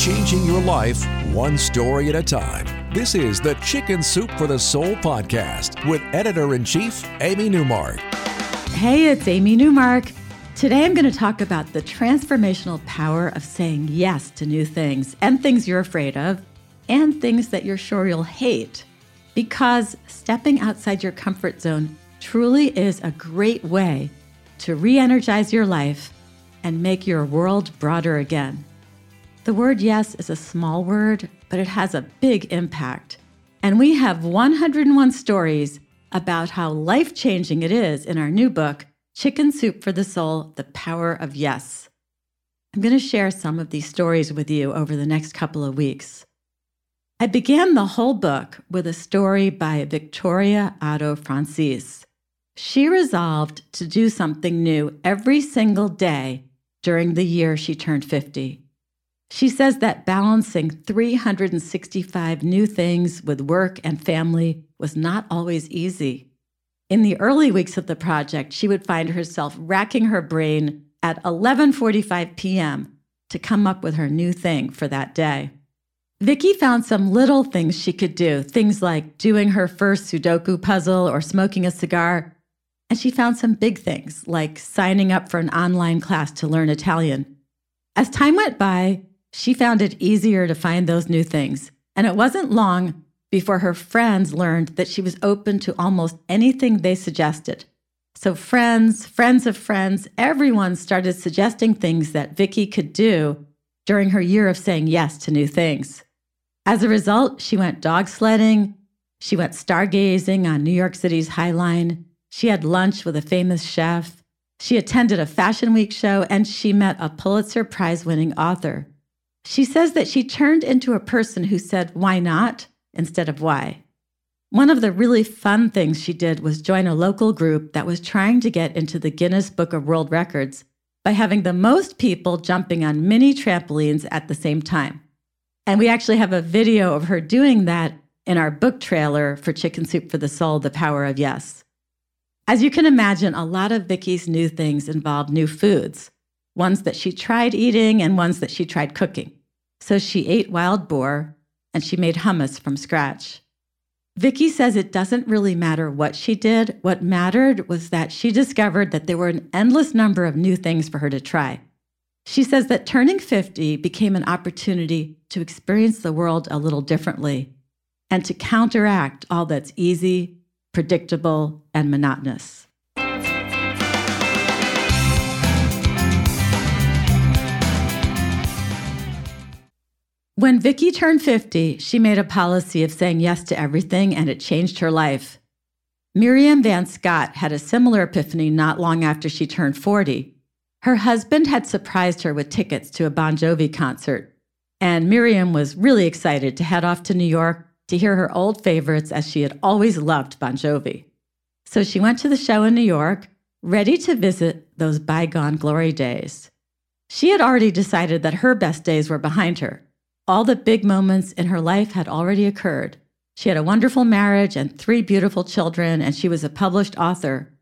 Changing your life one story at a time. This is the Chicken Soup for the Soul podcast with editor in chief, Amy Newmark. Hey, it's Amy Newmark. Today I'm going to talk about the transformational power of saying yes to new things and things you're afraid of and things that you're sure you'll hate. Because stepping outside your comfort zone truly is a great way to re energize your life and make your world broader again. The word yes is a small word, but it has a big impact. And we have 101 stories about how life changing it is in our new book, Chicken Soup for the Soul The Power of Yes. I'm going to share some of these stories with you over the next couple of weeks. I began the whole book with a story by Victoria Otto Francis. She resolved to do something new every single day during the year she turned 50. She says that balancing 365 new things with work and family was not always easy. In the early weeks of the project, she would find herself racking her brain at 11:45 p.m. to come up with her new thing for that day. Vicky found some little things she could do, things like doing her first Sudoku puzzle or smoking a cigar. And she found some big things, like signing up for an online class to learn Italian. As time went by, she found it easier to find those new things. And it wasn't long before her friends learned that she was open to almost anything they suggested. So friends, friends of friends, everyone started suggesting things that Vicki could do during her year of saying yes to new things. As a result, she went dog sledding, she went stargazing on New York City's High Line, she had lunch with a famous chef, she attended a Fashion Week show, and she met a Pulitzer Prize winning author. She says that she turned into a person who said, Why not? instead of why. One of the really fun things she did was join a local group that was trying to get into the Guinness Book of World Records by having the most people jumping on mini trampolines at the same time. And we actually have a video of her doing that in our book trailer for Chicken Soup for the Soul The Power of Yes. As you can imagine, a lot of Vicki's new things involved new foods ones that she tried eating and ones that she tried cooking. So she ate wild boar and she made hummus from scratch. Vicki says it doesn't really matter what she did. What mattered was that she discovered that there were an endless number of new things for her to try. She says that turning 50 became an opportunity to experience the world a little differently and to counteract all that's easy, predictable, and monotonous. When Vicki turned 50, she made a policy of saying yes to everything, and it changed her life. Miriam Van Scott had a similar epiphany not long after she turned 40. Her husband had surprised her with tickets to a Bon Jovi concert, and Miriam was really excited to head off to New York to hear her old favorites as she had always loved Bon Jovi. So she went to the show in New York, ready to visit those bygone glory days. She had already decided that her best days were behind her. All the big moments in her life had already occurred. She had a wonderful marriage and three beautiful children, and she was a published author.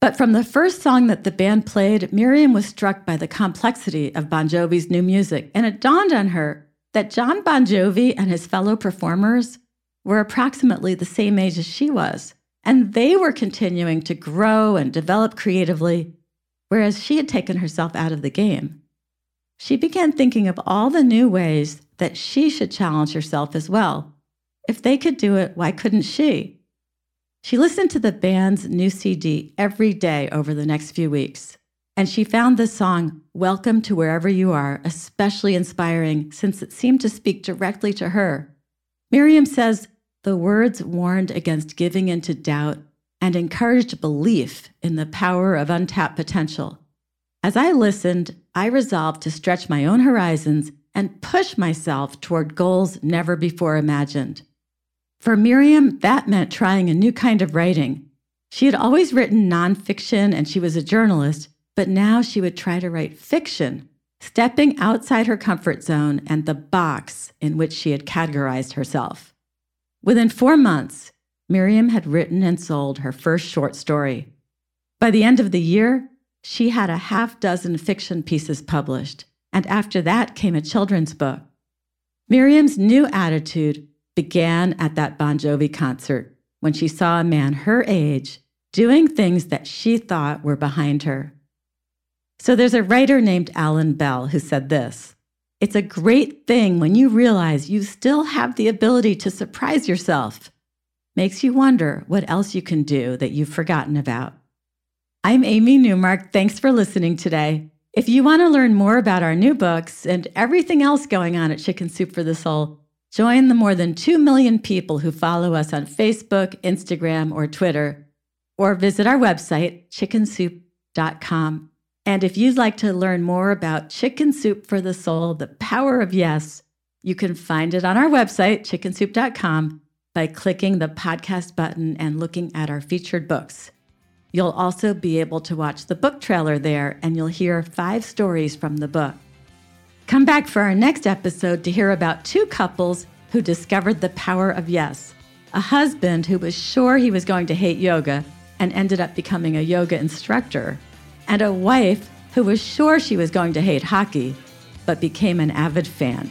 But from the first song that the band played, Miriam was struck by the complexity of Bon Jovi's new music, and it dawned on her that John Bon Jovi and his fellow performers were approximately the same age as she was, and they were continuing to grow and develop creatively, whereas she had taken herself out of the game she began thinking of all the new ways that she should challenge herself as well. If they could do it, why couldn't she? She listened to the band's new CD every day over the next few weeks, and she found the song Welcome to Wherever You Are especially inspiring since it seemed to speak directly to her. Miriam says the words warned against giving in to doubt and encouraged belief in the power of untapped potential. As I listened, I resolved to stretch my own horizons and push myself toward goals never before imagined. For Miriam, that meant trying a new kind of writing. She had always written nonfiction and she was a journalist, but now she would try to write fiction, stepping outside her comfort zone and the box in which she had categorized herself. Within four months, Miriam had written and sold her first short story. By the end of the year, she had a half dozen fiction pieces published, and after that came a children's book. Miriam's new attitude began at that Bon Jovi concert when she saw a man her age doing things that she thought were behind her. So there's a writer named Alan Ball who said this It's a great thing when you realize you still have the ability to surprise yourself makes you wonder what else you can do that you've forgotten about. I'm Amy Newmark. Thanks for listening today. If you want to learn more about our new books and everything else going on at Chicken Soup for the Soul, join the more than 2 million people who follow us on Facebook, Instagram, or Twitter, or visit our website, chickensoup.com. And if you'd like to learn more about Chicken Soup for the Soul, the power of yes, you can find it on our website, chickensoup.com by clicking the podcast button and looking at our featured books. You'll also be able to watch the book trailer there, and you'll hear five stories from the book. Come back for our next episode to hear about two couples who discovered the power of yes. A husband who was sure he was going to hate yoga and ended up becoming a yoga instructor, and a wife who was sure she was going to hate hockey but became an avid fan.